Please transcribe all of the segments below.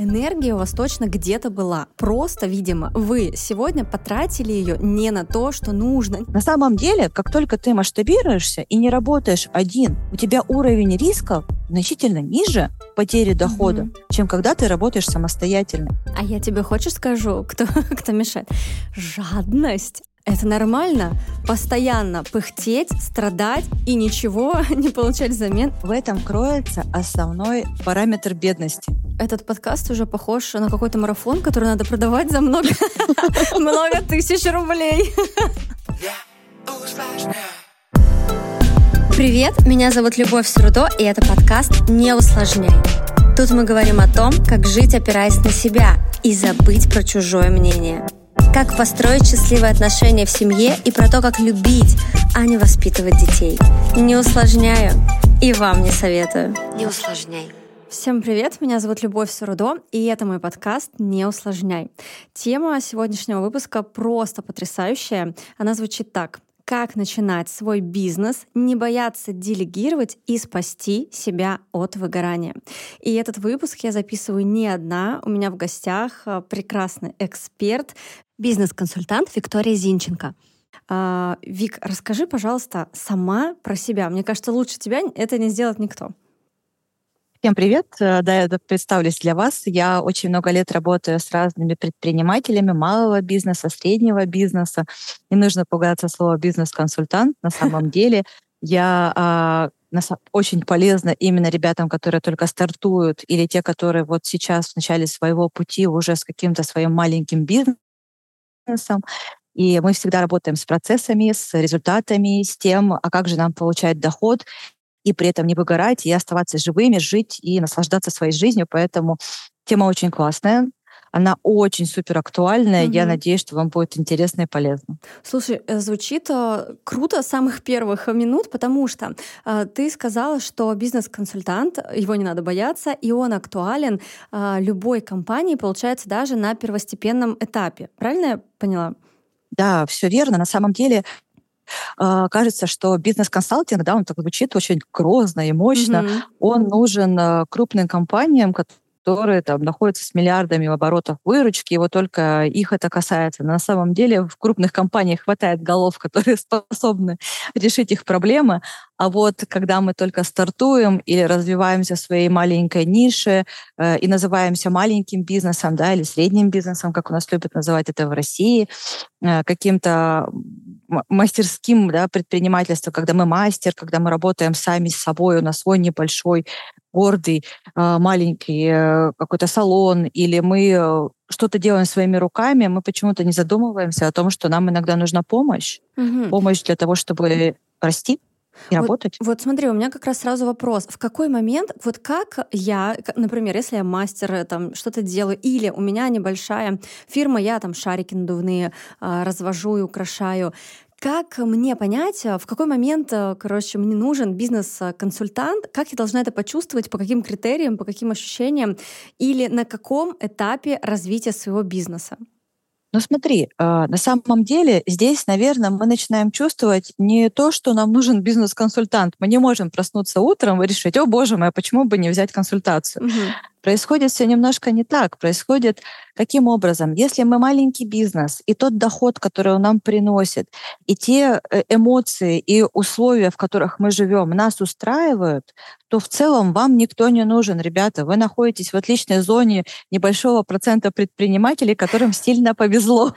энергия у вас точно где-то была. Просто, видимо, вы сегодня потратили ее не на то, что нужно. На самом деле, как только ты масштабируешься и не работаешь один, у тебя уровень риска значительно ниже потери дохода, угу. чем когда ты работаешь самостоятельно. А я тебе хочешь скажу, кто, кто мешает? Жадность. Это нормально? Постоянно пыхтеть, страдать и ничего не получать взамен? В этом кроется основной параметр бедности. Этот подкаст уже похож на какой-то марафон, который надо продавать за много, тысяч рублей. Привет, меня зовут Любовь Срудо, и это подкаст «Не усложняй». Тут мы говорим о том, как жить, опираясь на себя, и забыть про чужое мнение – как построить счастливые отношения в семье и про то, как любить, а не воспитывать детей. Не усложняю и вам не советую. Не усложняй. Всем привет, меня зовут Любовь Сурудо, и это мой подкаст «Не усложняй». Тема сегодняшнего выпуска просто потрясающая. Она звучит так как начинать свой бизнес, не бояться делегировать и спасти себя от выгорания. И этот выпуск я записываю не одна. У меня в гостях э, прекрасный эксперт, бизнес-консультант Виктория Зинченко. А, Вик, расскажи, пожалуйста, сама про себя. Мне кажется, лучше тебя это не сделает никто. Всем привет. Э, да, я представлюсь для вас. Я очень много лет работаю с разными предпринимателями малого бизнеса, среднего бизнеса. Не нужно пугаться слова бизнес-консультант. На самом деле я а, очень полезна именно ребятам, которые только стартуют, или те, которые вот сейчас в начале своего пути уже с каким-то своим маленьким бизнесом, бизнесом. И мы всегда работаем с процессами, с результатами, с тем, а как же нам получать доход, и при этом не выгорать, и оставаться живыми, жить и наслаждаться своей жизнью. Поэтому тема очень классная. Она очень супер актуальная. Угу. Я надеюсь, что вам будет интересно и полезно. Слушай, э, звучит э, круто с самых первых минут, потому что э, ты сказала, что бизнес-консультант, его не надо бояться, и он актуален э, любой компании, получается, даже на первостепенном этапе. Правильно я поняла? Да, все верно. На самом деле э, кажется, что бизнес-консалтинг, да, он так звучит очень грозно и мощно. Mm-hmm. Он нужен э, крупным компаниям, которые там находятся с миллиардами оборотов выручки, и вот только их это касается. На самом деле в крупных компаниях хватает голов, которые способны решить их проблемы, а вот когда мы только стартуем или развиваемся в своей маленькой нише э, и называемся маленьким бизнесом, да, или средним бизнесом, как у нас любят называть это в России, э, каким-то мастерским да, предпринимательством, когда мы мастер, когда мы работаем сами с собой на свой небольшой гордый э, маленький э, какой-то салон, или мы э, что-то делаем своими руками, мы почему-то не задумываемся о том, что нам иногда нужна помощь, угу. помощь для того, чтобы расти и вот, работать. Вот смотри, у меня как раз сразу вопрос. В какой момент, вот как я, например, если я мастер, там что-то делаю, или у меня небольшая фирма, я там шарики надувные э, развожу и украшаю, как мне понять, э, в какой момент, э, короче, мне нужен бизнес-консультант, как я должна это почувствовать, по каким критериям, по каким ощущениям, или на каком этапе развития своего бизнеса? Ну смотри, а, на самом деле здесь, наверное, мы начинаем чувствовать не то, что нам нужен бизнес-консультант. Мы не можем проснуться утром и решить, о боже мой, а почему бы не взять консультацию? Угу. Происходит все немножко не так. Происходит каким образом? Если мы маленький бизнес, и тот доход, который он нам приносит, и те э, эмоции и условия, в которых мы живем, нас устраивают, то в целом вам никто не нужен, ребята. Вы находитесь в отличной зоне небольшого процента предпринимателей, которым сильно повезло.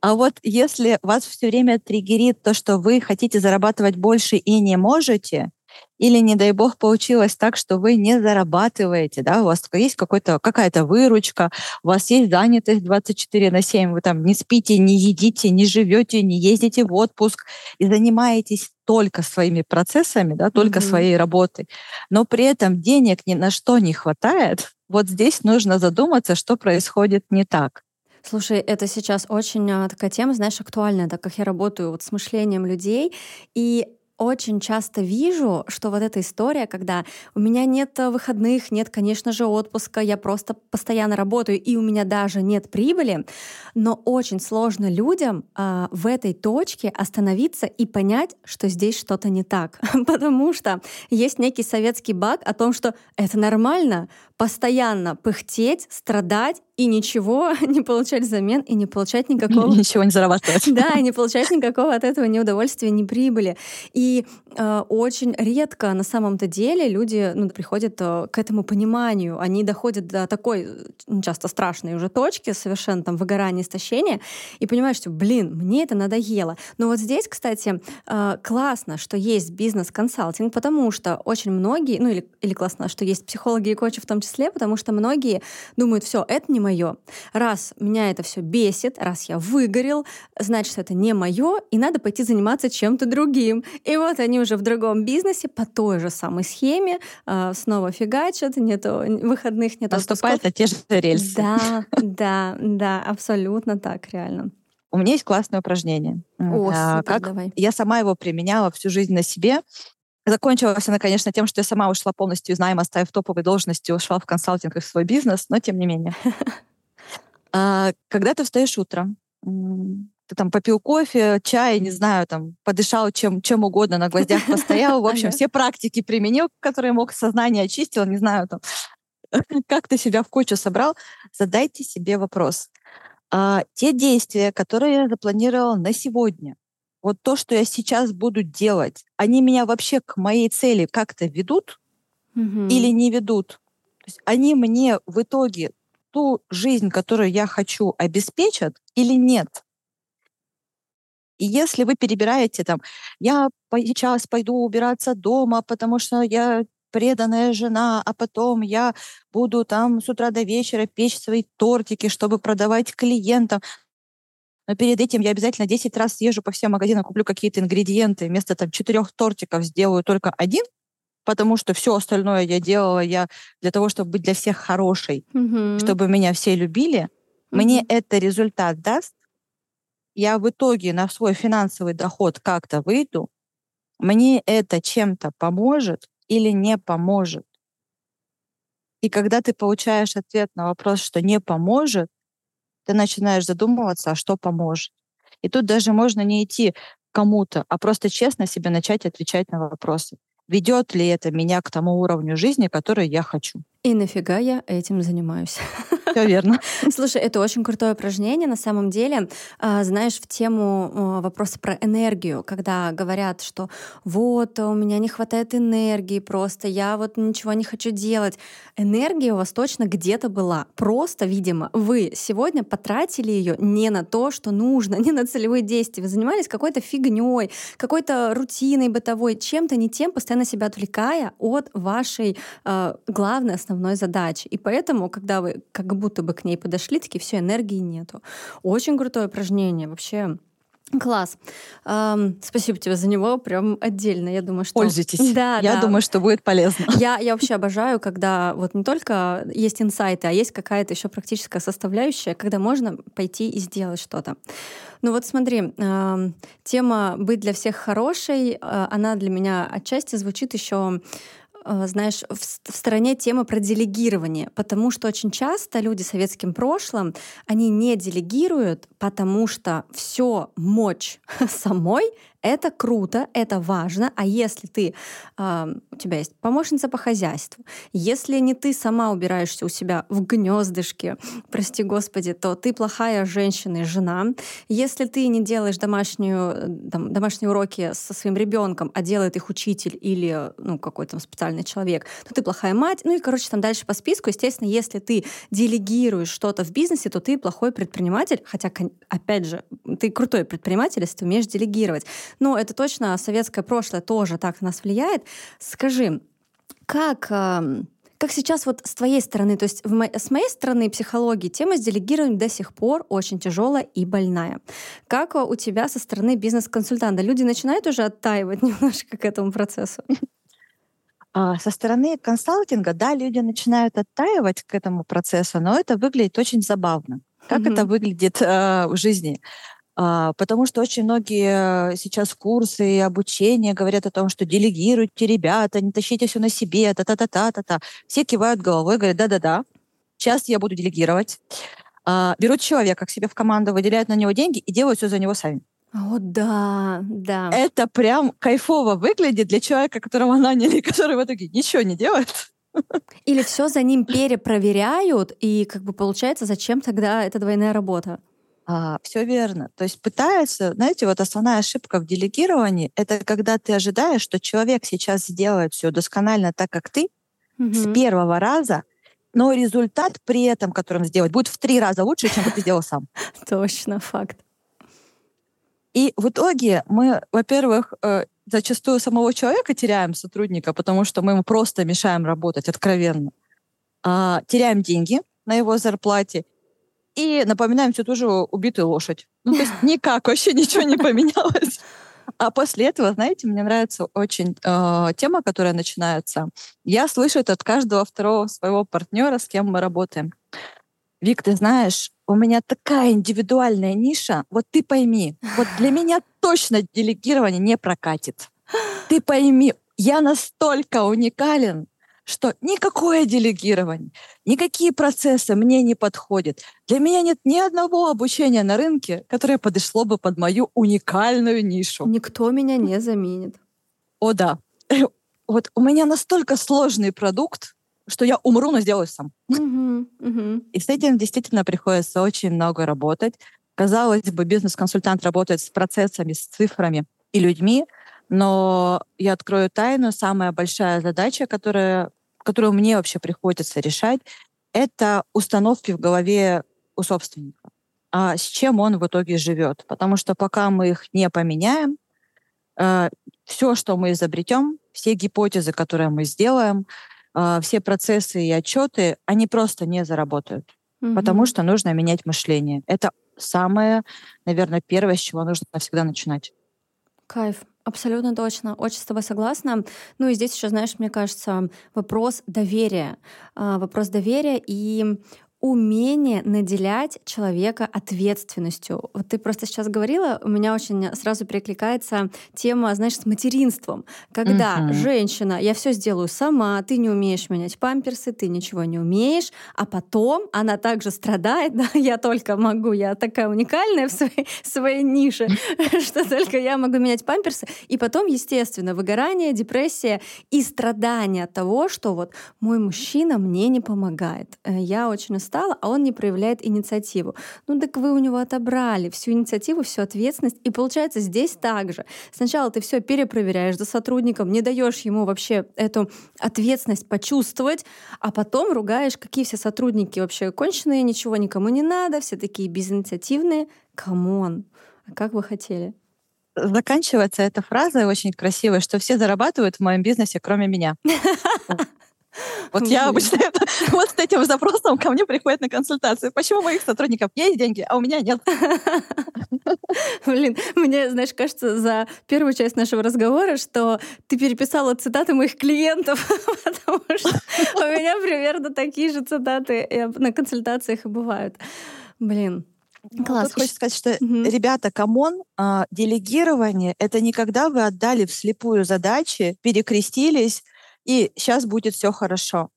А вот если вас все время триггерит то, что вы хотите зарабатывать больше и не можете, или, не дай бог, получилось так, что вы не зарабатываете, да, у вас есть какой-то, какая-то выручка, у вас есть занятость 24 на 7, вы там не спите, не едите, не живете, не ездите в отпуск и занимаетесь только своими процессами, да, только mm-hmm. своей работой, но при этом денег ни на что не хватает, вот здесь нужно задуматься, что происходит не так. Слушай, это сейчас очень а, такая тема, знаешь, актуальная, так как я работаю вот с мышлением людей, и очень часто вижу, что вот эта история, когда у меня нет выходных, нет, конечно же, отпуска, я просто постоянно работаю, и у меня даже нет прибыли, но очень сложно людям э, в этой точке остановиться и понять, что здесь что-то не так. Потому что есть некий советский баг о том, что это нормально постоянно пыхтеть, страдать и ничего не получать взамен, и не получать никакого... Ничего не зарабатывать. Да, и не получать никакого от этого ни удовольствия, ни прибыли. И э, очень редко на самом-то деле люди ну, приходят э, к этому пониманию. Они доходят до такой часто страшной уже точки, совершенно там выгорания, истощения, и понимают, что, блин, мне это надоело. Но вот здесь, кстати, э, классно, что есть бизнес-консалтинг, потому что очень многие, ну или, или классно, что есть психологи и коучи в том числе, потому что многие думают, все, это не мое. Раз меня это все бесит, раз я выгорел, значит, это не мое, и надо пойти заниматься чем-то другим. И вот они уже в другом бизнесе по той же самой схеме э, снова фигачат, нету выходных, нет Наступают на те же рельсы. Да, да, да, абсолютно так, реально. У меня есть классное упражнение. О, а, супер, как давай. Я сама его применяла всю жизнь на себе. Закончилась она, конечно, тем, что я сама ушла полностью из найма, оставив топовой должности, ушла в консалтинг и в свой бизнес, но тем не менее. А, когда ты встаешь утром, ты там попил кофе, чай, не знаю, там подышал чем, чем угодно, на гвоздях постоял, в общем, все практики применил, которые мог, сознание очистил, не знаю, там, как ты себя в кучу собрал, задайте себе вопрос. А, те действия, которые я запланировал на сегодня, вот то, что я сейчас буду делать, они меня вообще к моей цели как-то ведут Мгм. или не ведут? То есть они мне в итоге ту жизнь, которую я хочу, обеспечат или нет? И если вы перебираете там, я сейчас пойду убираться дома, потому что я преданная жена, а потом я буду там с утра до вечера печь свои тортики, чтобы продавать клиентам. Но перед этим я обязательно 10 раз съезжу по всем магазинам, куплю какие-то ингредиенты, вместо там четырех тортиков сделаю только один, потому что все остальное я делала я для того, чтобы быть для всех хорошей, Мгм. чтобы меня все любили. Мне Мгм. это результат даст. Я в итоге на свой финансовый доход как-то выйду. Мне это чем-то поможет или не поможет. И когда ты получаешь ответ на вопрос, что не поможет, ты начинаешь задумываться, а что поможет. И тут даже можно не идти кому-то, а просто честно себе начать отвечать на вопросы. Ведет ли это меня к тому уровню жизни, который я хочу? И нафига я этим занимаюсь? Все верно. Слушай, это очень крутое упражнение на самом деле. А, Знаешь, в тему а, вопроса про энергию, когда говорят, что вот у меня не хватает энергии просто, я вот ничего не хочу делать. Энергия у вас точно где-то была. Просто, видимо, вы сегодня потратили ее не на то, что нужно, не на целевые действия. Вы занимались какой-то фигней, какой-то рутиной бытовой, чем-то не тем, постоянно себя отвлекая от вашей э, главной основной задачи. И поэтому, когда вы как будто бы к ней подошли, такие все энергии нету. Очень крутое упражнение вообще. Класс. Эм, спасибо тебе за него, прям отдельно. Я думаю, что... Пользуйтесь. Да, Я да. думаю, что будет полезно. Я, я вообще обожаю, когда вот не только есть инсайты, а есть какая-то еще практическая составляющая, когда можно пойти и сделать что-то. Ну вот смотри, эм, тема «Быть для всех хорошей», э, она для меня отчасти звучит еще э, знаешь, в, стороне темы про делегирование, потому что очень часто люди с советским прошлым, они не делегируют, потому что все мочь самой это круто, это важно. А если ты, а, у тебя есть помощница по хозяйству, если не ты сама убираешься у себя в гнездышке, прости господи, то ты плохая женщина и жена. Если ты не делаешь домашнюю, э, там, домашние уроки со своим ребенком, а делает их учитель или ну, какой-то там специальный человек, то ты плохая мать. Ну и, короче, там дальше по списку. Естественно, если ты делегируешь что-то в бизнесе, то ты плохой предприниматель. Хотя, опять же, ты крутой предприниматель, если ты умеешь делегировать. Но это точно советское прошлое тоже так на нас влияет. Скажи, как, эм, как сейчас вот с твоей стороны, то есть в мо- с моей стороны психологии тема с делегированием до сих пор очень тяжелая и больная. Как э, у тебя со стороны бизнес-консультанта? Люди начинают уже оттаивать немножко к этому процессу? А, Со стороны консалтинга, да, люди начинают оттаивать к этому процессу, но это выглядит очень забавно. Как Мгм. это выглядит э, в жизни? А, потому что очень многие сейчас курсы и обучение говорят о том, что делегируйте, ребята, не тащите все на себе, та-та-та-та-та-та. Все кивают головой, говорят, да-да-да, сейчас я буду делегировать. А, берут человека к себе в команду, выделяют на него деньги и делают все за него сами. О, да, да. Это прям кайфово выглядит для человека, которого наняли, который в итоге ничего не делает. Или все за ним перепроверяют, и как бы получается, зачем тогда эта двойная работа? А, все верно. То есть пытаются, знаете, вот основная ошибка в делегировании — это когда ты ожидаешь, что человек сейчас сделает все досконально так, как ты, угу. с первого раза, но результат при этом, который он сделает, будет в три раза лучше, чем ты сделал сам. Точно, факт. И в итоге мы, во-первых, э, зачастую самого человека теряем сотрудника, потому что мы ему просто мешаем работать откровенно. А, теряем деньги на его зарплате и напоминаем всю ту же убитую лошадь. Ну, то есть никак, вообще ничего не поменялось. А после этого, знаете, мне нравится очень э, тема, которая начинается. Я слышу это от каждого второго своего партнера, с кем мы работаем. Вик, ты знаешь, у меня такая индивидуальная ниша. Вот ты пойми, вот для меня точно делегирование не прокатит. Ты пойми, я настолько уникален, что никакое делегирование, никакие процессы мне не подходят. Для меня нет ни одного обучения на рынке, которое подошло бы под мою уникальную нишу. Никто меня не заменит. О да. Вот у меня настолько сложный продукт, что я умру, но сделаю сам. И с этим действительно приходится очень много работать. Казалось бы, бизнес-консультант работает с процессами, с цифрами и людьми, но я открою тайну, самая большая задача, которая, которую мне вообще приходится решать, это установки в голове у собственника. А с чем он в итоге живет? Потому что пока мы их не поменяем, э, все, что мы изобретем, все гипотезы, которые мы сделаем, э, все процессы и отчеты, они просто не заработают. Угу. Потому что нужно менять мышление. Это самое, наверное, первое, с чего нужно всегда начинать. Кайф. Абсолютно точно. Очень с тобой согласна. Ну и здесь еще, знаешь, мне кажется, вопрос доверия. А, вопрос доверия и умение наделять человека ответственностью. Вот ты просто сейчас говорила, у меня очень сразу перекликается тема, знаешь, с материнством. Когда uh-huh. женщина, я все сделаю сама, ты не умеешь менять памперсы, ты ничего не умеешь, а потом она также страдает, да, я только могу, я такая уникальная в своей, своей нише, что только я могу менять памперсы. И потом, естественно, выгорание, депрессия и страдания от того, что вот мой мужчина мне не помогает. Э, я очень устала устала, а он не проявляет инициативу. Ну так вы у него отобрали всю инициативу, всю ответственность. И получается здесь также. Сначала ты все перепроверяешь за сотрудником, не даешь ему вообще эту ответственность почувствовать, а потом ругаешь, какие все сотрудники вообще конченые, ничего никому не надо, все такие безинициативные. Come on, а как вы хотели? заканчивается эта фраза очень красивая, что все зарабатывают в моем бизнесе, кроме меня. Вот я обычно это, вот с этим запросом ко мне приходят на консультацию. Почему у моих сотрудников есть деньги, а у меня нет? Блин, мне, знаешь, кажется, за первую часть нашего разговора, что ты переписала цитаты моих клиентов, потому что у меня примерно такие же цитаты на консультациях и бывают. Блин, ну, Класс. Тут хочется сказать, что, угу. ребята, come on, а, делегирование — это не когда вы отдали вслепую задачи, перекрестились, и сейчас будет все хорошо.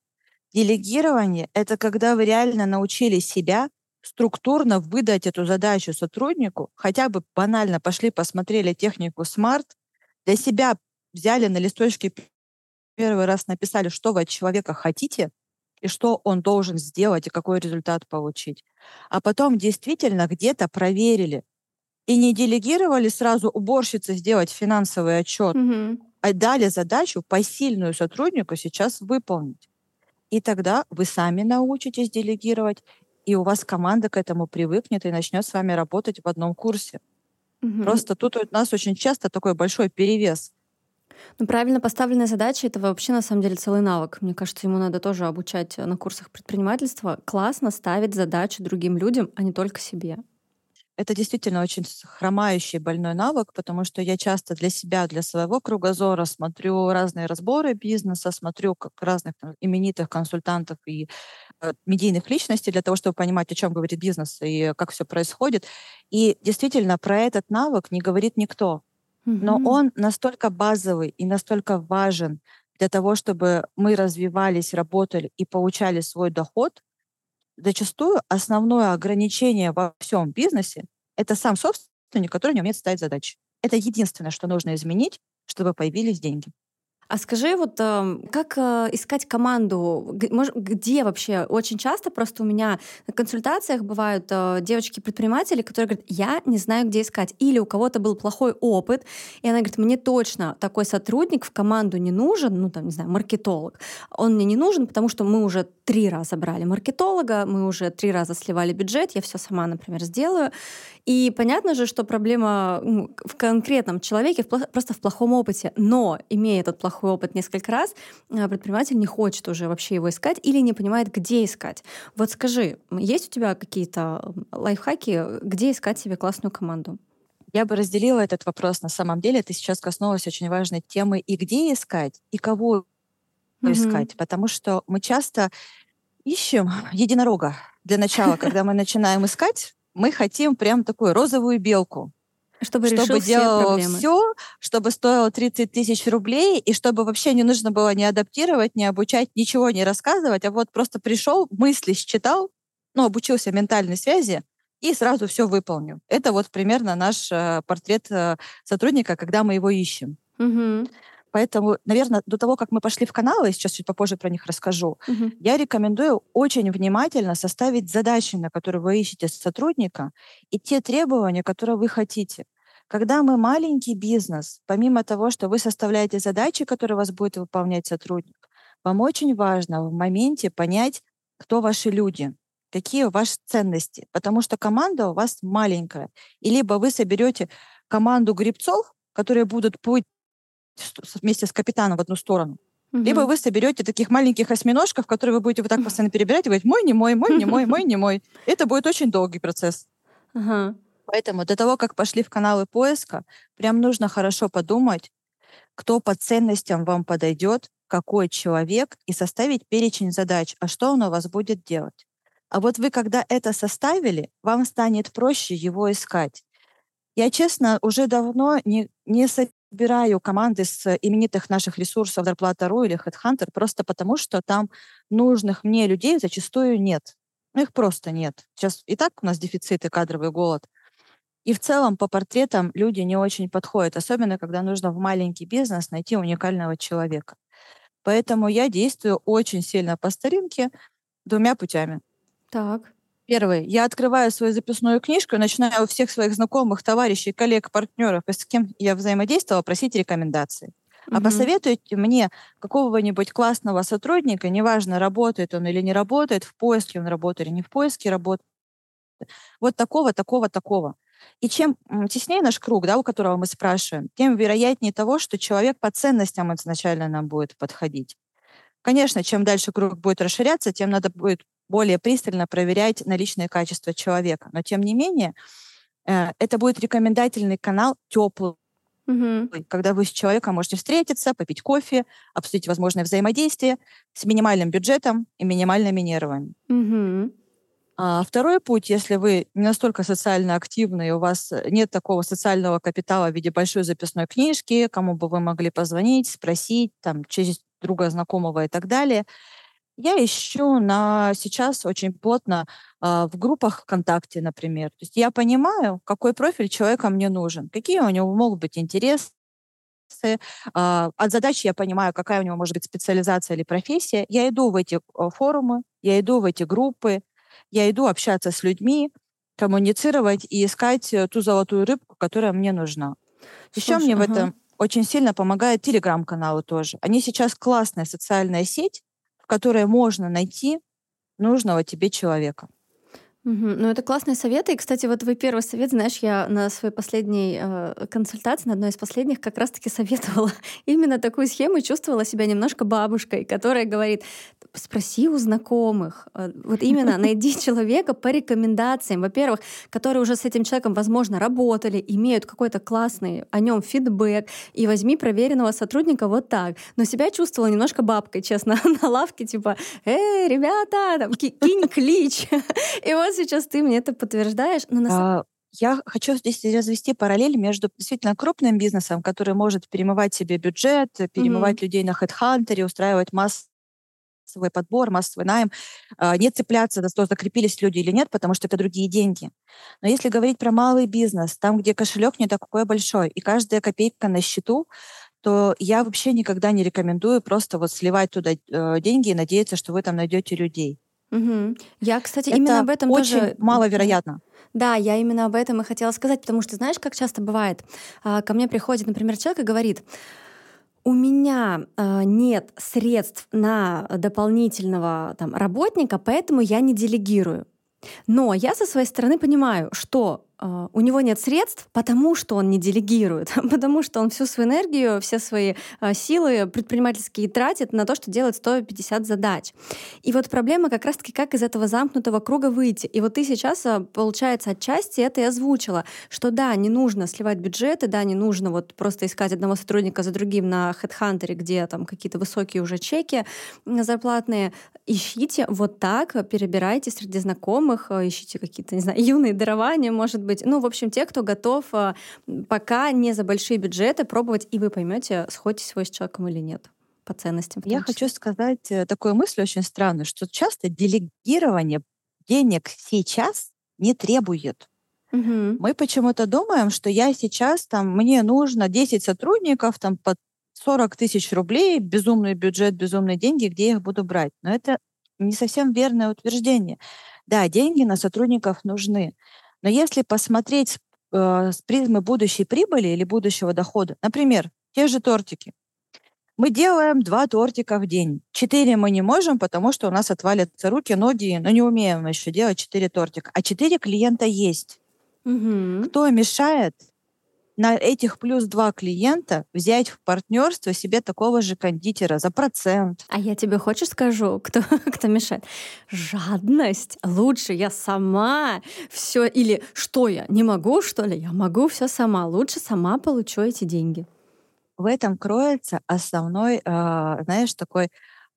Делегирование — это когда вы реально научили себя структурно выдать эту задачу сотруднику, хотя бы банально пошли, посмотрели технику SMART, для себя взяли на листочке первый раз написали, что вы от человека хотите, и что он должен сделать, и какой результат получить. А потом действительно где-то проверили. И не делегировали сразу уборщице сделать финансовый отчет, а дали задачу посильную сотруднику сейчас выполнить. И тогда вы сами научитесь делегировать, и у вас команда к этому привыкнет и начнет с вами работать в одном курсе. Угу. Просто тут у нас очень часто такой большой перевес. Ну, правильно поставленная задача — это вообще, на самом деле, целый навык. Мне кажется, ему надо тоже обучать на курсах предпринимательства. Классно ставить задачи другим людям, а не только себе. Это действительно очень хромающий больной навык, потому что я часто для себя, для своего кругозора смотрю разные разборы бизнеса, смотрю как разных там, именитых консультантов и э, медийных личностей для того, чтобы понимать, о чем говорит бизнес и как все происходит. И действительно про этот навык не говорит никто. Но он настолько базовый и настолько важен для того, чтобы мы развивались, работали и получали свой доход, зачастую основное ограничение во всем бизнесе — это сам собственник, который не умеет ставить задачи. Это единственное, что нужно изменить, чтобы появились деньги. А скажи, вот эм, как э, искать команду? Где вообще? Очень часто просто у меня на консультациях бывают э, девочки-предприниматели, которые говорят, я не знаю, где искать. Или у кого-то был плохой опыт, и она говорит, мне точно такой сотрудник в команду не нужен, ну там, не знаю, маркетолог. Он мне не нужен, потому что мы уже три раза брали маркетолога, мы уже три раза сливали бюджет, я все сама, например, сделаю. И понятно же, что проблема в конкретном человеке просто в плохом опыте. Но, имея этот плохой опыт несколько раз, э, предприниматель не хочет уже вообще его искать или не понимает, где искать. Вот скажи, есть у тебя какие-то лайфхаки, где искать себе классную команду? Я бы разделила этот вопрос. На самом деле ты сейчас коснулась очень важной темы и где искать, и кого mm-hmm. искать. Потому что мы часто ищем единорога для начала, когда мы начинаем искать, мы хотим прям такую розовую белку. Чтобы, чтобы делал все, чтобы стоило 30 тысяч рублей, и чтобы вообще не нужно было не адаптировать, не обучать, ничего не рассказывать, а вот просто пришел, мысли считал, ну, обучился ментальной связи, и сразу все выполню. Это вот примерно наш э, портрет э, сотрудника, когда мы его ищем. Угу. Поэтому, наверное, до того, как мы пошли в каналы, сейчас чуть попозже про них расскажу, угу. я рекомендую очень внимательно составить задачи, на которые вы ищете сотрудника, и те требования, которые вы хотите. Когда мы маленький бизнес, помимо того, что вы составляете задачи, которые вас будет выполнять сотрудник, вам очень важно в моменте понять, кто ваши люди, какие ваши ценности, потому что команда у вас маленькая. И либо вы соберете команду грибцов, которые будут плыть вместе с капитаном в одну сторону. Угу. Либо вы соберете таких маленьких осьминожков, которые вы будете вот так постоянно перебирать и говорить, мой, не мой, мой, не мой, мой, не мой. Это будет очень долгий процесс. Ага. Поэтому до того, как пошли в каналы поиска, прям нужно хорошо подумать, кто по ценностям вам подойдет, какой человек, и составить перечень задач, а что он у вас будет делать. А вот вы, когда это составили, вам станет проще его искать. Я, честно, уже давно не, не собираю команды с именитых наших ресурсов Зарплата.ру или HeadHunter просто потому, что там нужных мне людей зачастую нет. Ну, их просто нет. Сейчас и так у нас дефицит и кадровый голод. И в целом по портретам люди не очень подходят, особенно когда нужно в маленький бизнес найти уникального человека. Поэтому я действую очень сильно по старинке двумя путями. Так. Первый. Я открываю свою записную книжку и начинаю у всех своих знакомых, товарищей, коллег, партнеров, с кем я взаимодействовала, просить рекомендации. А посоветуйте мне какого-нибудь классного сотрудника, неважно, работает он или не работает, в поиске он работает или не в поиске работает, вот такого, такого, такого. И чем теснее наш круг, да, у которого мы спрашиваем, тем вероятнее того, что человек по ценностям изначально нам будет подходить. Конечно, чем дальше круг будет расширяться, тем надо будет более пристально проверять наличные качества человека. Но тем не менее, э, это будет рекомендательный канал теплый, угу. когда вы с человеком можете встретиться, попить кофе, обсудить возможное взаимодействие с минимальным бюджетом и минимальными нервами. Угу. А второй путь, если вы не настолько социально активны, и у вас нет такого социального капитала в виде большой записной книжки, кому бы вы могли позвонить, спросить, там, через друга знакомого и так далее, я ищу на сейчас очень плотно э, в группах ВКонтакте, например. То есть я понимаю, какой профиль человека мне нужен, какие у него могут быть интересы, Uh, от задачи я понимаю, какая у него может быть специализация или профессия. Я иду в эти форумы, я иду в эти группы, я иду общаться с людьми, коммуницировать и искать э, ту золотую рыбку, которая мне нужна. Слушай, Еще мне ага. в этом очень сильно помогает телеграм-каналы тоже. Они сейчас классная социальная сеть, которой можно найти нужного тебе человека. Угу. Ну, это классные советы. И, кстати, вот твой первый совет, знаешь, я на своей последней э, консультации, на одной из последних, как раз-таки советовала именно такую схему и чувствовала себя немножко бабушкой, которая говорит, спроси у знакомых. Э, вот именно найди человека по рекомендациям, во-первых, которые уже с этим человеком, возможно, работали, имеют какой-то классный о нем фидбэк, и возьми проверенного сотрудника вот так. Но себя чувствовала немножко бабкой, честно, на лавке, типа, эй, ребята, там, кинь клич. И вот сейчас ты мне это подтверждаешь. Но на... а, я хочу здесь развести параллель между действительно крупным бизнесом, который может перемывать себе бюджет, перемывать mm-hmm. людей на HeadHunter, устраивать массовый подбор, массовый найм, а, не цепляться за то, закрепились люди или нет, потому что это другие деньги. Но если говорить про малый бизнес, там, где кошелек не такой большой, и каждая копейка на счету, то я вообще никогда не рекомендую просто вот сливать туда э, деньги и надеяться, что вы там найдете людей. Угу. Я, кстати, это именно об этом очень тоже... маловероятно. Да, я именно об этом и хотела сказать, потому что знаешь, как часто бывает, а, ко мне приходит, например, человек и говорит, у меня э, нет средств на дополнительного там, работника, поэтому я не делегирую. Но я со своей стороны понимаю, что у него нет средств, потому что он не делегирует, потому что он всю свою энергию, все свои а, силы предпринимательские тратит на то, что делает 150 задач. И вот проблема как раз-таки, как из этого замкнутого круга выйти. И вот ты сейчас, а, получается, отчасти это и озвучила, что да, не нужно сливать бюджеты, да, не нужно вот просто искать одного сотрудника за другим на HeadHunter, где там какие-то высокие уже чеки зарплатные. Ищите вот так, перебирайте среди знакомых, ищите какие-то, не знаю, юные дарования, может быть. Ну, в общем, те, кто готов а, пока не за большие бюджеты пробовать, и вы поймете, сходитесь вы с человеком или нет по ценностям. Я хочу сказать э, такую мысль очень странную, что часто делегирование денег сейчас не требует. Угу. Мы почему-то думаем, что я сейчас там, мне нужно 10 сотрудников там под 40 тысяч рублей, безумный бюджет, безумные деньги, где я их буду брать. Но это не совсем верное утверждение. Да, деньги на сотрудников нужны. Но если посмотреть э, с призмы будущей прибыли или будущего дохода, например, те же тортики. Мы делаем два тортика в день. Четыре мы не можем, потому что у нас отвалятся руки, ноги, но не умеем еще делать четыре тортика. А четыре клиента есть. Угу. Кто мешает на этих плюс два клиента взять в партнерство себе такого же кондитера за процент. А я тебе хочешь скажу, кто, кто мешает? Жадность. Лучше я сама все. Или что я, не могу, что ли? Я могу все сама. Лучше сама получу эти деньги. В этом кроется основной, э, знаешь, такой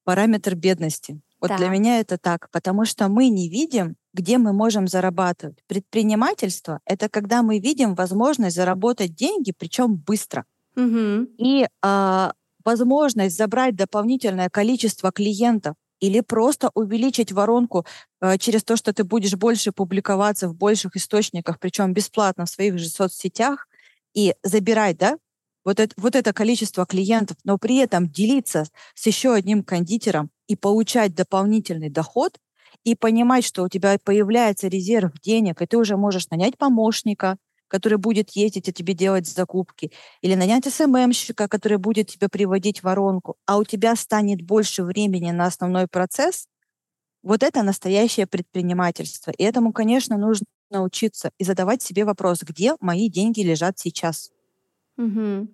параметр бедности. Вот да. для меня это так, потому что мы не видим где мы можем зарабатывать. Предпринимательство — это когда мы видим возможность заработать деньги, причем быстро. Угу. И а, возможность забрать дополнительное количество клиентов или просто увеличить воронку э, через то, что ты будешь больше публиковаться в больших источниках, причем бесплатно в своих же соцсетях, и забирать, да, вот это, вот это количество клиентов, но при этом делиться с еще одним кондитером и получать дополнительный доход, и понимать, что у тебя появляется резерв денег, и ты уже можешь нанять помощника, который будет ездить и тебе делать закупки, или нанять СММщика, который будет тебе приводить воронку, а у тебя станет больше времени на основной процесс, вот это настоящее предпринимательство. И этому, конечно, нужно научиться и задавать себе вопрос, где мои деньги лежат сейчас. Угу.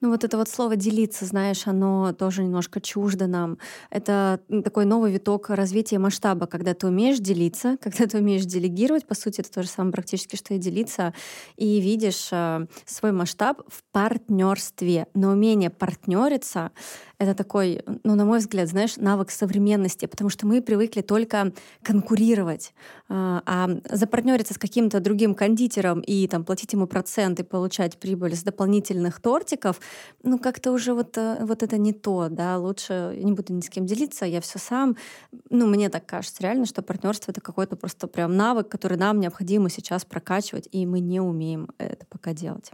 Ну вот это вот слово «делиться», знаешь, оно тоже немножко чуждо нам. Это такой новый виток развития масштаба, когда ты умеешь делиться, когда ты умеешь делегировать, по сути, это то же самое практически, что и делиться, и видишь э, свой масштаб в партнерстве. Но умение партнериться это такой, ну, на мой взгляд, знаешь, навык современности, потому что мы привыкли только конкурировать, а, а запартнериться с каким-то другим кондитером и там платить ему проценты, получать прибыль с дополнительных тортиков, ну, как-то уже вот, э, вот это не то, да, лучше не буду ни с кем делиться, я все сам. Ну, мне так кажется реально, что партнерство это какой-то просто прям навык, который нам необходимо сейчас прокачивать, и мы не умеем это пока делать.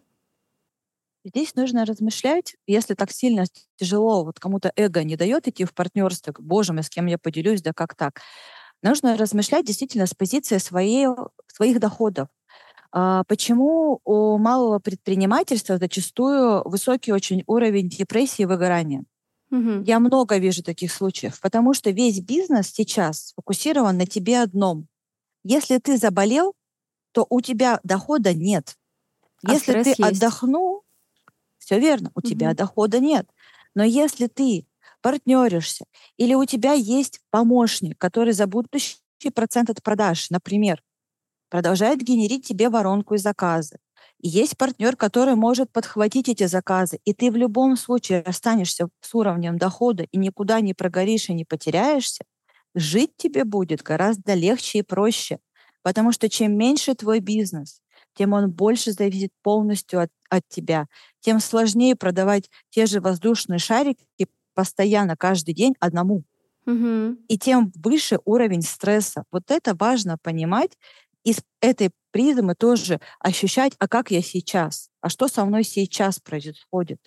Здесь нужно размышлять, если так сильно тяжело, вот кому-то эго не дает идти в партнерство, боже мой, с кем я поделюсь, да как так. Нужно размышлять действительно с позиции своей, своих доходов. А почему у малого предпринимательства зачастую высокий очень уровень депрессии и выгорания? Угу. Я много вижу таких случаев, потому что весь бизнес сейчас сфокусирован на тебе одном Если ты заболел, то у тебя дохода нет. А если ты есть. отдохнул, все верно, у угу. тебя дохода нет. Но если ты партнеришься, или у тебя есть помощник, который за будущий процент от продаж, например, продолжает генерить тебе воронку и заказы, и есть партнер, который может подхватить эти заказы, и ты в любом случае останешься с уровнем дохода и никуда не прогоришь и не потеряешься, жить тебе будет гораздо легче и проще. Потому что чем меньше твой бизнес, тем он больше зависит полностью от, от тебя, тем сложнее продавать те же воздушные шарики постоянно, каждый день одному. Угу. И тем выше уровень стресса. Вот это важно понимать из этой призмы тоже ощущать, а как я сейчас, а что со мной сейчас происходит.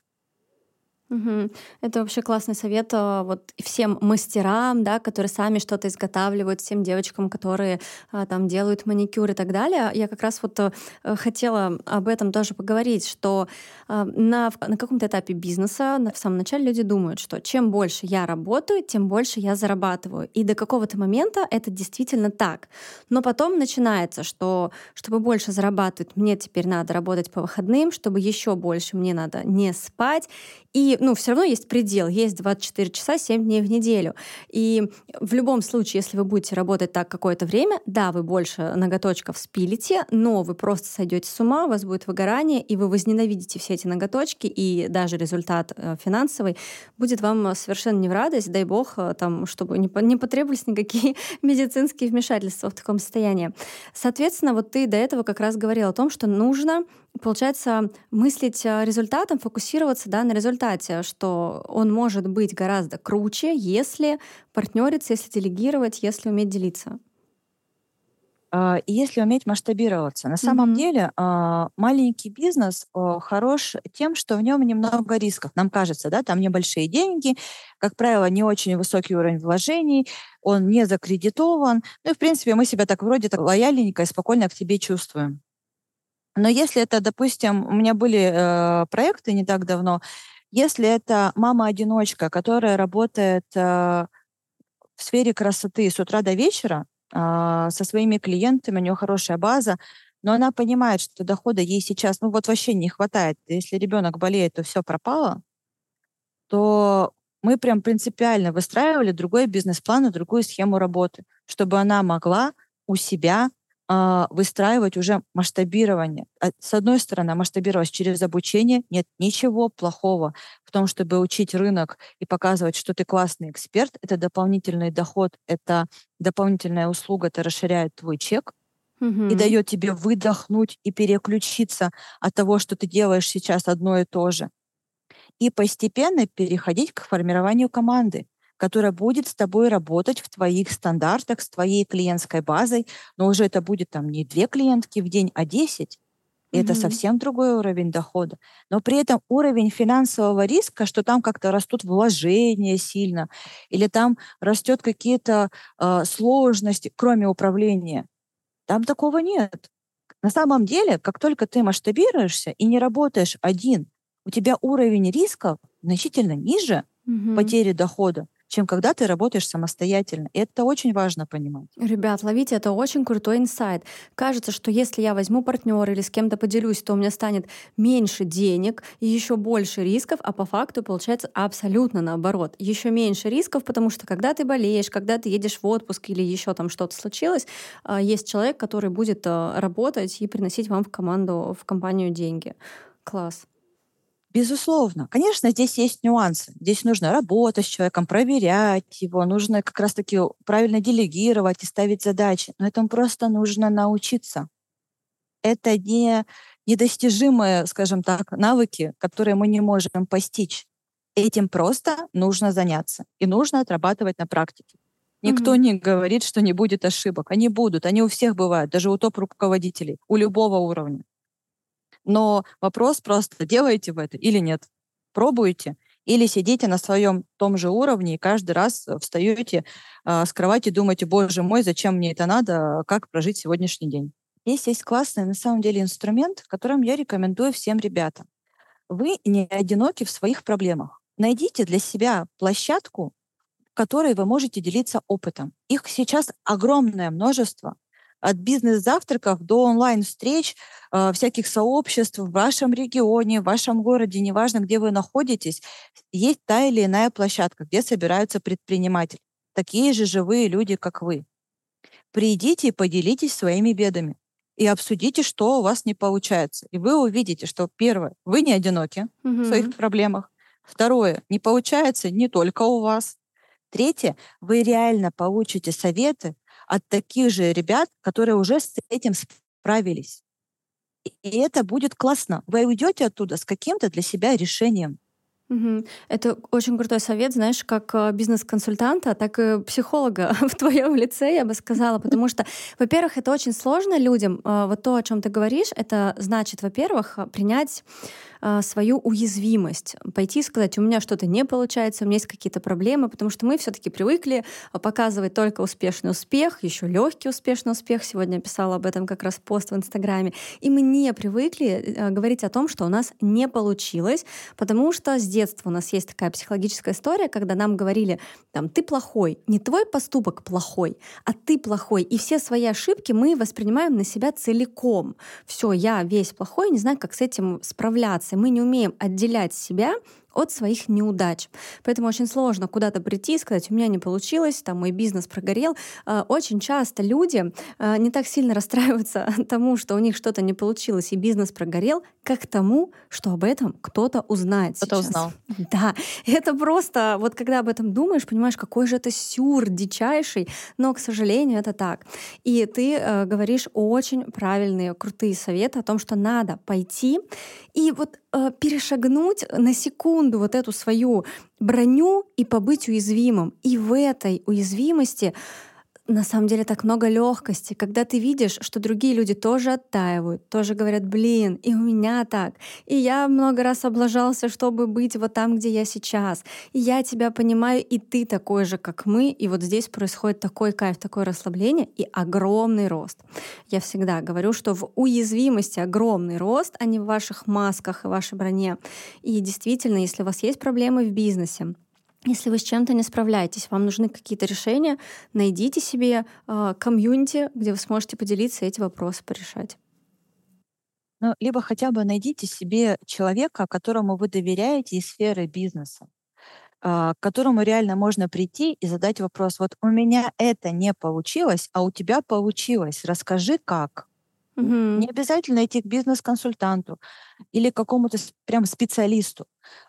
Угу. Это вообще классный совет а, вот всем мастерам, да, которые сами что-то изготавливают, всем девочкам, которые а, там делают маникюр и так далее. Я как раз вот а, хотела об этом тоже поговорить, что на, на каком-то этапе бизнеса на, в самом начале люди думают, что чем больше я работаю, тем больше я зарабатываю. И до какого-то момента это действительно так. Но потом начинается, что чтобы больше зарабатывать, мне теперь надо работать по выходным, чтобы еще больше мне надо не спать. И ну, все равно есть предел, есть 24 часа 7 дней в неделю. И в любом случае, если вы будете работать так какое-то время, да, вы больше ноготочков спилите, но вы просто сойдете с ума, у вас будет выгорание, и вы возненавидите все эти ноготочки, и даже результат э, финансовый будет вам совершенно не в радость, дай бог, э, там, чтобы не, не потребовались никакие медицинские вмешательства в таком состоянии. Соответственно, вот ты до этого как раз говорил о том, что нужно получается, мыслить э, результатом, фокусироваться да, на результате, что он может быть гораздо круче, если партнериться, если делегировать, если уметь делиться. А, и если уметь масштабироваться. На самом mm-hmm. деле а, маленький бизнес хорош тем, что в нем немного рисков. Нам кажется, да, там небольшие деньги, как правило, не очень высокий уровень вложений, он не закредитован. Ну и, в принципе, мы себя так вроде так лояльненько и спокойно к тебе чувствуем. Но если это, допустим, у меня были э, проекты не так давно, если это мама-одиночка, которая работает э, в сфере красоты с утра до вечера э, со своими клиентами, у нее хорошая база, но она понимает, что дохода ей сейчас, ну вот вообще не хватает. Если ребенок болеет, то все пропало, то мы прям принципиально выстраивали другой бизнес-план и другую схему работы, чтобы она могла у себя выстраивать уже масштабирование. А, с одной стороны, масштабировать через обучение. Нет ничего плохого в том, чтобы учить рынок и показывать, что ты классный эксперт. Это дополнительный доход, это дополнительная услуга, это расширяет твой чек и дает тебе выдохнуть и переключиться от того, что ты делаешь сейчас одно и то же. И постепенно переходить к формированию команды которая будет с тобой работать в твоих стандартах, с твоей клиентской базой, но уже это будет там не две клиентки в день, а десять. И mm-hmm. это совсем другой уровень дохода. Но при этом уровень финансового риска, что там как-то растут вложения сильно, или там растет какие-то э, сложности, кроме управления, там такого нет. На самом деле, как только ты масштабируешься и не работаешь один, у тебя уровень рисков значительно ниже mm-hmm. потери дохода чем когда ты работаешь самостоятельно. И это очень важно понимать. Ребят, ловите, это очень крутой инсайт. Кажется, что если я возьму партнера или с кем-то поделюсь, то у меня станет меньше денег и еще больше рисков, а по факту получается абсолютно наоборот. Еще меньше рисков, потому что когда ты болеешь, когда ты едешь в отпуск или еще там что-то случилось, а, есть человек, который будет а, работать и приносить вам в команду, в компанию деньги. Класс. Безусловно. Конечно, здесь есть нюансы. Здесь нужно работать с человеком, проверять его, нужно как раз-таки правильно делегировать и ставить задачи. Но этому просто нужно научиться. Это не недостижимые, скажем так, навыки, которые мы не можем постичь. Этим просто нужно заняться. И нужно отрабатывать на практике. Никто mm-hmm. не говорит, что не будет ошибок. Они будут, они у всех бывают, даже у топ-руководителей, у любого уровня. Но вопрос просто, делаете вы это или нет? Пробуете? Или сидите на своем том же уровне и каждый раз встаете э, с кровати и думаете, боже мой, зачем мне это надо, как прожить сегодняшний день? Здесь есть классный, на самом деле, инструмент, которым я рекомендую всем ребятам. Вы не одиноки в своих проблемах. Найдите для себя площадку, которой вы можете делиться опытом. Их сейчас огромное множество. От бизнес-завтраков до онлайн-встреч, э, всяких сообществ в вашем регионе, в вашем городе, неважно, где вы находитесь, есть та или иная площадка, где собираются предприниматели. Такие же живые люди, как вы. Придите и поделитесь своими бедами и обсудите, что у вас не получается. И вы увидите, что первое, вы не одиноки mm-hmm. в своих проблемах. Второе, не получается не только у вас. Третье, вы реально получите советы от таких же ребят, которые уже с этим справились. И это будет классно. Вы уйдете оттуда с каким-то для себя решением. Угу. Это очень крутой совет, знаешь, как э, бизнес-консультанта, так и психолога в твоем лице, я бы сказала, потому что, во-первых, это очень сложно людям. Э, вот то, о чем ты говоришь, это значит, во-первых, принять а, свою уязвимость, пойти и сказать, у меня что-то не получается, у меня есть какие-то проблемы, потому что мы все-таки привыкли а, показывать только успешный успех, еще легкий успешный успех. Сегодня я писала об этом как раз пост в Инстаграме. И мы не привыкли э, говорить о том, что у нас не получилось, потому что с детства у нас есть такая психологическая история, когда нам говорили, там, ты плохой, не твой поступок плохой, а ты плохой. И все свои ошибки мы воспринимаем на себя целиком. Все, я весь плохой, не знаю, как с этим справляться мы не умеем отделять себя от своих неудач. Поэтому очень сложно куда-то прийти и сказать, у меня не получилось, там мой бизнес прогорел. А, очень часто люди а, не так сильно расстраиваются тому, что у них что-то не получилось и бизнес прогорел, как тому, что об этом кто-то узнает Кто-то узнал. Да, это просто, вот когда об этом думаешь, понимаешь, какой же это сюр дичайший, но, к сожалению, это так. И ты э, говоришь очень правильные, крутые советы о том, что надо пойти и вот э, перешагнуть на секунду вот эту свою броню и побыть уязвимым. И в этой уязвимости на самом деле так много легкости, когда ты видишь, что другие люди тоже оттаивают, тоже говорят, блин, и у меня так, и я много раз облажался, чтобы быть вот там, где я сейчас, и я тебя понимаю, и ты такой же, как мы, и вот здесь происходит такой кайф, такое расслабление и огромный рост. Я всегда говорю, что в уязвимости огромный рост, а не в ваших масках и вашей броне. И действительно, если у вас есть проблемы в бизнесе, если вы с чем-то не справляетесь, вам нужны какие-то решения, найдите себе э, комьюнити, где вы сможете поделиться и эти вопросы порешать. Ну, либо хотя бы найдите себе человека, которому вы доверяете из сферы бизнеса, э, к которому реально можно прийти и задать вопрос, вот у меня это не получилось, а у тебя получилось, расскажи как. Угу. Не обязательно идти к бизнес-консультанту или к какому-то прям специалисту.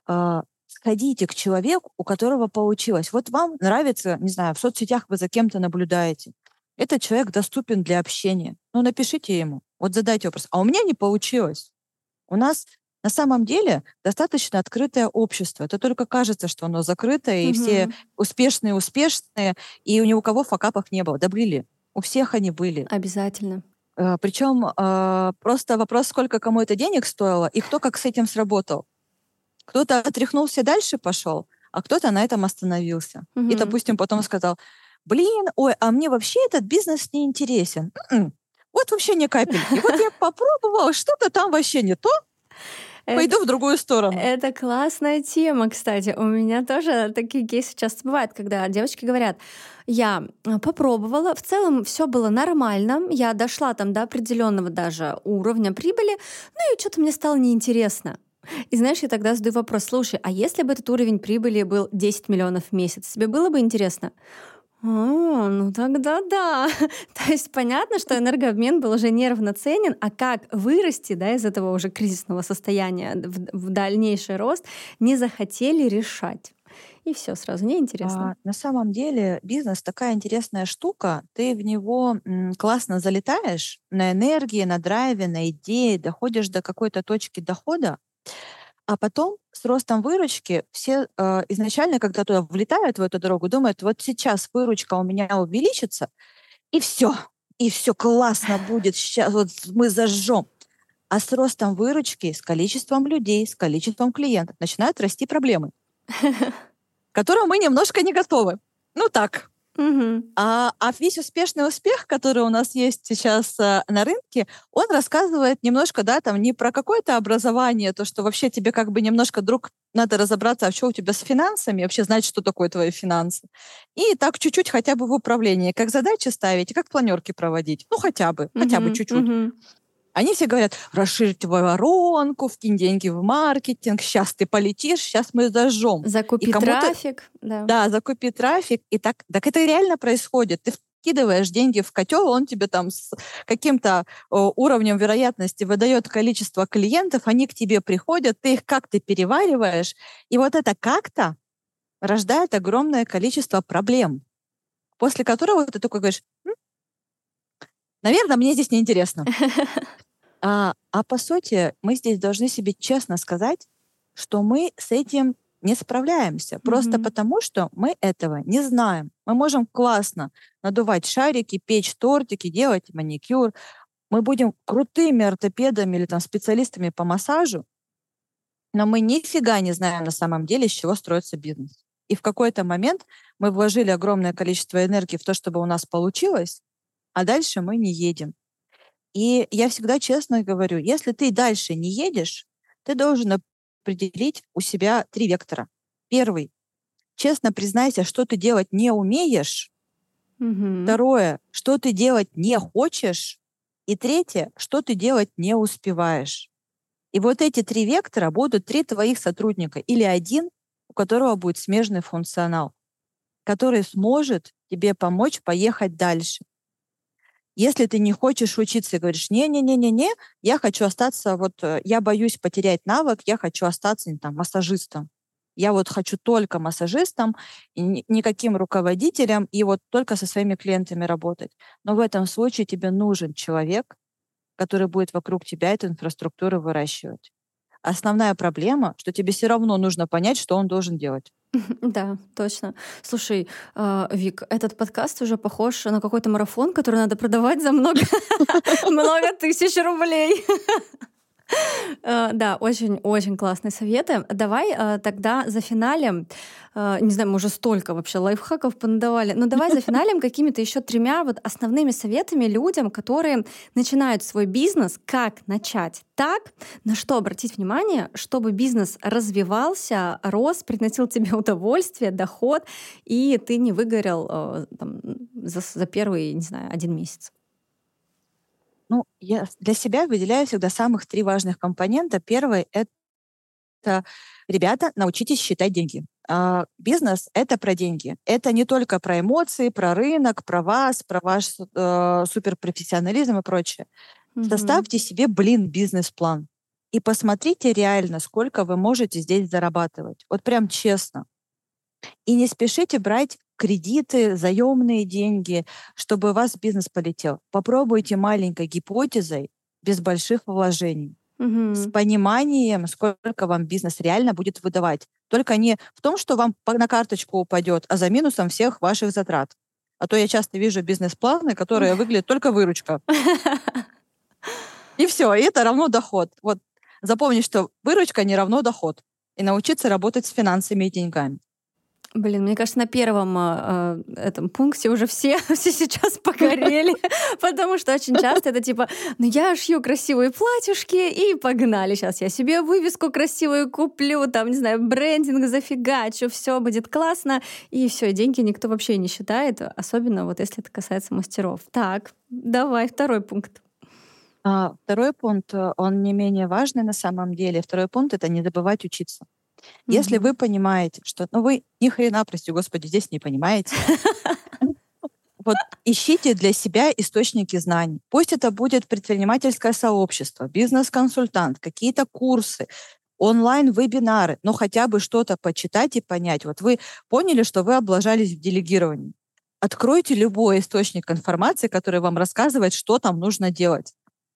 А, сходите к человеку, у которого получилось. Вот вам нравится, не знаю, в соцсетях вы за кем-то наблюдаете. Этот человек доступен для общения. Ну, напишите ему. Вот задайте вопрос. А у меня не получилось. У нас на самом деле достаточно открытое общество. Это только кажется, что оно закрытое, и угу. все успешные, успешные, и у ни у кого факапов не было. Да были. У всех они были. Обязательно. Э, Причем э, просто вопрос, сколько кому это денег стоило, и кто как с этим сработал. Кто-то отряхнулся дальше пошел, а кто-то на этом остановился. Mm-hmm. И, допустим, потом сказал, блин, ой, а мне вообще этот бизнес не интересен. М-м, вот вообще ни капельки. Вот я попробовала, что-то там вообще не то. Пойду в другую сторону. Это классная тема, кстати. У меня тоже такие кейсы часто бывают, когда девочки говорят, я а, попробовала, в целом все было нормально, я дошла там до определенного даже уровня прибыли, ну и что-то мне стало неинтересно. И знаешь, я тогда задаю вопрос, слушай, а если бы этот уровень прибыли был 10 миллионов в месяц, тебе было бы интересно? О, ну тогда да. То есть понятно, что энергообмен был уже неравноценен, а как вырасти да, из этого уже кризисного состояния в, в дальнейший рост не захотели решать. И все, сразу неинтересно. А, на самом деле бизнес такая интересная штука. Ты в него м, классно залетаешь на энергии, на драйве, на идее, доходишь до какой-то точки дохода, а потом с ростом выручки все э, изначально, когда туда влетают в эту дорогу, думают, вот сейчас выручка у меня увеличится, и все, и все классно будет, сейчас вот мы зажжем. А с ростом выручки, с количеством людей, с количеством клиентов начинают расти проблемы, к которым мы немножко не готовы. Ну так, Угу. А, а весь успешный успех, который у нас есть сейчас а, на рынке, он рассказывает немножко, да, там не про какое-то образование, то, что вообще тебе как бы немножко, друг, надо разобраться, а что у тебя с финансами, вообще знать, что такое твои финансы. И так чуть-чуть хотя бы в управлении, как задачи ставить, как планерки проводить. Ну, хотя бы, угу, хотя бы чуть-чуть. Угу. Они все говорят, расширь твою воронку, вкинь деньги в маркетинг, сейчас ты полетишь, сейчас мы зажжем. Закупи трафик. Да. да, закупи трафик. И так, так это реально происходит. Ты вкидываешь деньги в котел, он тебе там с каким-то уровнем вероятности выдает количество клиентов, они к тебе приходят, ты их как-то перевариваешь, и вот это как-то рождает огромное количество проблем, после которого ты такой говоришь, Наверное, мне здесь неинтересно. А, а по сути, мы здесь должны себе честно сказать, что мы с этим не справляемся. Просто mm-hmm. потому, что мы этого не знаем. Мы можем классно надувать шарики, печь тортики, делать маникюр. Мы будем крутыми ортопедами или там специалистами по массажу, но мы нифига не знаем на самом деле, с чего строится бизнес. И в какой-то момент мы вложили огромное количество энергии в то, чтобы у нас получилось, а дальше мы не едем. И я всегда честно говорю, если ты дальше не едешь, ты должен определить у себя три вектора. Первый. Честно признайся, что ты делать не умеешь. Угу. Второе. Что ты делать не хочешь. И третье. Что ты делать не успеваешь. И вот эти три вектора будут три твоих сотрудника или один, у которого будет смежный функционал, который сможет тебе помочь поехать дальше. Если ты не хочешь учиться и говоришь, не-не-не-не-не, я хочу остаться, вот э, я боюсь потерять навык, я хочу остаться там, массажистом. Я вот хочу только массажистом, никаким руководителем, и вот только со своими клиентами работать. Но в этом случае тебе нужен человек, который будет вокруг тебя эту инфраструктуру выращивать. Основная проблема, что тебе все равно нужно понять, что он должен делать. Да, точно. Слушай, а, Вик, этот подкаст уже похож на какой-то марафон, который надо продавать за много, много тысяч рублей. Э, да, очень-очень классные советы. Давай э, тогда за финалем, э, не знаю, мы уже столько вообще лайфхаков понадавали, но давай за финалем какими-то еще тремя вот основными советами людям, которые начинают свой бизнес, как начать так, на что обратить внимание, чтобы бизнес развивался, рос, приносил тебе удовольствие, доход, и ты не выгорел там, за, за первый, не знаю, один месяц. Ну, я для себя выделяю всегда самых три важных компонента. Первый — это, ребята, научитесь считать деньги. А, бизнес — это про деньги. Это не только про эмоции, про рынок, про вас, про ваш э, суперпрофессионализм и прочее. Mm-hmm. Составьте себе, блин, бизнес-план. И посмотрите реально, сколько вы можете здесь зарабатывать. Вот прям честно. И не спешите брать кредиты, заемные деньги, чтобы у вас бизнес полетел. Попробуйте маленькой гипотезой, без больших вложений. Угу. С пониманием, сколько вам бизнес реально будет выдавать. Только не в том, что вам на карточку упадет, а за минусом всех ваших затрат. А то я часто вижу бизнес-планы, которые выглядят только выручка. И все, и это равно доход. Вот запомни, что выручка не равно доход. И научиться работать с финансами и деньгами. Блин, мне кажется, на первом э, этом пункте уже все, все сейчас погорели, потому что очень часто это типа, ну я шью красивые платьюшки и погнали. Сейчас я себе вывеску красивую куплю, там, не знаю, брендинг зафигачу, все будет классно, и все, деньги никто вообще не считает, особенно вот если это касается мастеров. Так, давай, второй пункт. А, второй пункт, он не менее важный на самом деле. Второй пункт — это не забывать учиться. Mm-hmm. Если вы понимаете, что, ну вы ни хрена, прости господи, здесь не понимаете, вот ищите для себя источники знаний. Пусть это будет предпринимательское сообщество, бизнес-консультант, какие-то курсы, онлайн-вебинары, но хотя бы что-то почитать и понять. Вот вы поняли, что вы облажались в делегировании. Откройте любой источник информации, который вам рассказывает, что там нужно делать,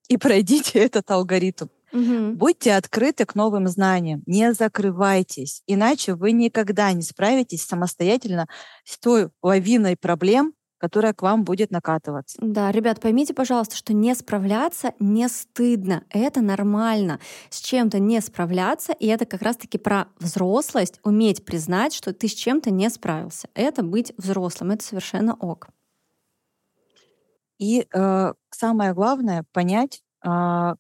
и пройдите этот алгоритм. Угу. Будьте открыты к новым знаниям, не закрывайтесь, иначе вы никогда не справитесь самостоятельно с той лавиной проблем, которая к вам будет накатываться. Да, ребят, поймите, пожалуйста, что не справляться не стыдно. Это нормально. С чем-то не справляться, и это как раз-таки про взрослость, уметь признать, что ты с чем-то не справился. Это быть взрослым, это совершенно ок. И э, самое главное понять,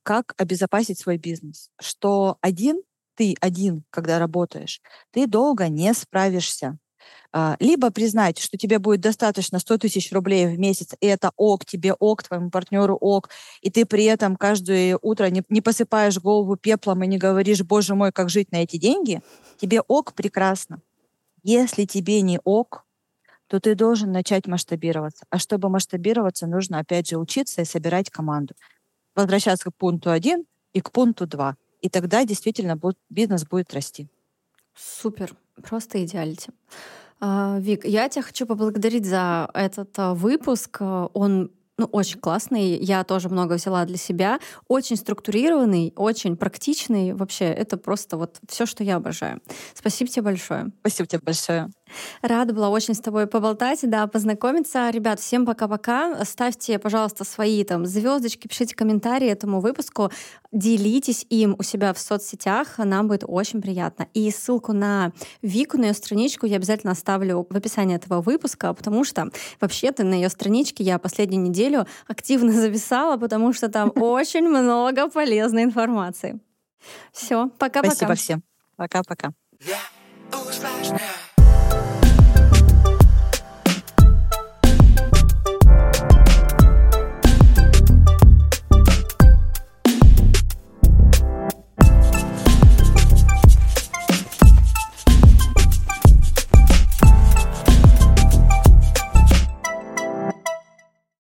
как обезопасить свой бизнес. Что один, ты один, когда работаешь, ты долго не справишься. А, либо признать, что тебе будет достаточно 100 тысяч рублей в месяц, и это ок, тебе ок, твоему партнеру ок, и ты при этом каждое утро не, не посыпаешь голову пеплом и не говоришь, боже мой, как жить на эти деньги, тебе ок, прекрасно. Если тебе не ок, то ты должен начать масштабироваться. А чтобы масштабироваться, нужно, опять же, учиться и собирать команду. Возвращаться к пункту один и к пункту два. И тогда действительно будет, бизнес будет расти. Супер, просто идеалити. А, Вик, я тебя хочу поблагодарить за этот а, выпуск. Он ну, очень классный. Я тоже много взяла для себя. Очень структурированный, очень практичный. Вообще, это просто вот все, что я обожаю. Спасибо тебе большое. Спасибо тебе большое. Рада была очень с тобой поболтать, да, познакомиться. Ребят, всем пока-пока. Ставьте, пожалуйста, свои там звездочки, пишите комментарии этому выпуску, делитесь им у себя в соцсетях, нам будет очень приятно. И ссылку на Вику, на ее страничку я обязательно оставлю в описании этого выпуска, потому что вообще-то на ее страничке я последнюю неделю активно зависала, потому что там очень много полезной информации. Все, пока-пока. Спасибо всем. Пока-пока. Yeah,